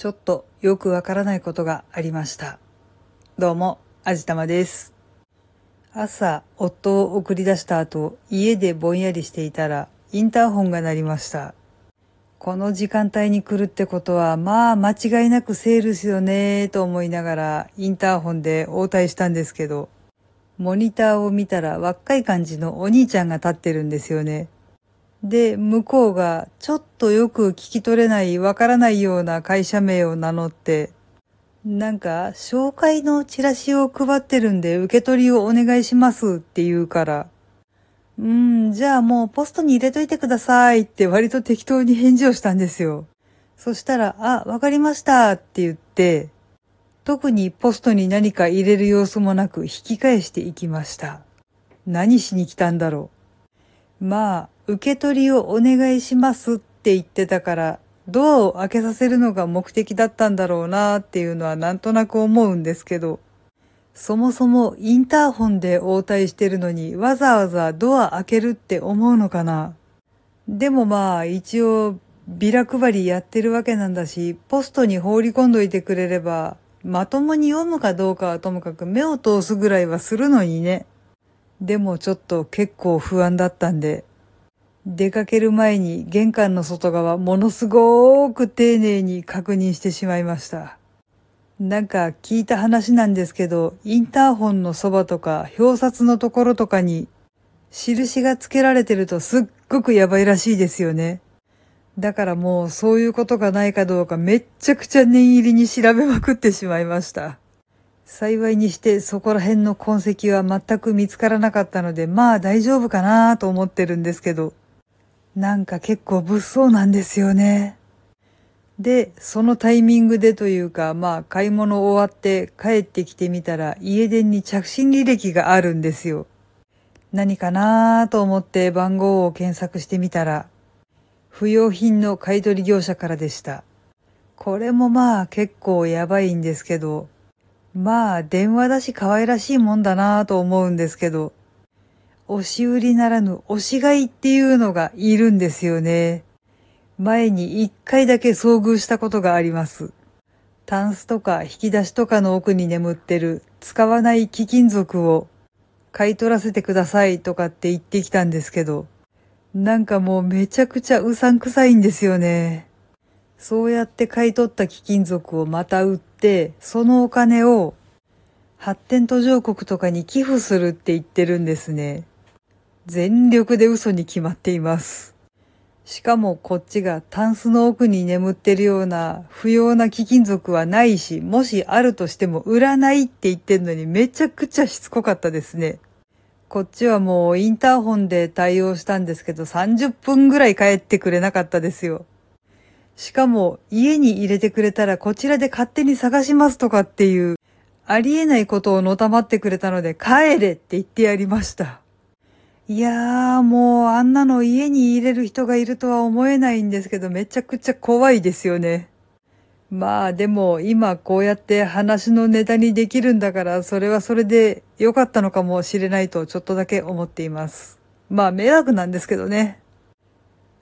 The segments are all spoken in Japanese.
ちょっとよくわからないことがありました。どうも、あじたまです。朝、夫を送り出した後、家でぼんやりしていたら、インターホンが鳴りました。この時間帯に来るってことは、まあ間違いなくセールスよねーと思いながら、インターホンで応対したんですけど、モニターを見たら若い感じのお兄ちゃんが立ってるんですよね。で、向こうがちょっとよく聞き取れないわからないような会社名を名乗って、なんか紹介のチラシを配ってるんで受け取りをお願いしますって言うから、うん、じゃあもうポストに入れといてくださいって割と適当に返事をしたんですよ。そしたら、あ、わかりましたって言って、特にポストに何か入れる様子もなく引き返していきました。何しに来たんだろう。まあ、受け取りをお願いしますって言ってたから、ドアを開けさせるのが目的だったんだろうなっていうのはなんとなく思うんですけど、そもそもインターホンで応対してるのにわざわざドア開けるって思うのかな？でもまあ一応ビラ配りやってるわけなんだし、ポストに放り込んどいてくれれば、まともに読むかどうかはともかく目を通すぐらいはするのにね。でもちょっと結構不安だったんで、出かける前に玄関の外側ものすごーく丁寧に確認してしまいました。なんか聞いた話なんですけど、インターホンのそばとか表札のところとかに印がつけられてるとすっごくやばいらしいですよね。だからもうそういうことがないかどうかめっちゃくちゃ念入りに調べまくってしまいました。幸いにしてそこら辺の痕跡は全く見つからなかったので、まあ大丈夫かなと思ってるんですけど、なんか結構物騒なんですよね。で、そのタイミングでというか、まあ買い物終わって帰ってきてみたら家電に着信履歴があるんですよ。何かなと思って番号を検索してみたら、不要品の買取業者からでした。これもまあ結構やばいんですけど、まあ電話だし可愛らしいもんだなぁと思うんですけど、押し売りならぬ押し買いっていうのがいるんですよね。前に一回だけ遭遇したことがあります。タンスとか引き出しとかの奥に眠ってる使わない貴金属を買い取らせてくださいとかって言ってきたんですけど、なんかもうめちゃくちゃうさんくさいんですよね。そうやって買い取った貴金属をまた売って、そのお金を発展途上国とかに寄付するって言ってるんですね。全力で嘘に決まっています。しかもこっちがタンスの奥に眠ってるような不要な貴金属はないし、もしあるとしても売らないって言ってんのにめちゃくちゃしつこかったですね。こっちはもうインターホンで対応したんですけど30分ぐらい帰ってくれなかったですよ。しかも家に入れてくれたらこちらで勝手に探しますとかっていうありえないことをのたまってくれたので帰れって言ってやりました。いやーもうあんなの家に入れる人がいるとは思えないんですけどめちゃくちゃ怖いですよね。まあでも今こうやって話のネタにできるんだからそれはそれで良かったのかもしれないとちょっとだけ思っています。まあ迷惑なんですけどね。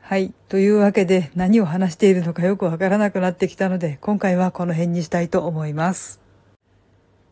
はい。というわけで何を話しているのかよくわからなくなってきたので今回はこの辺にしたいと思います。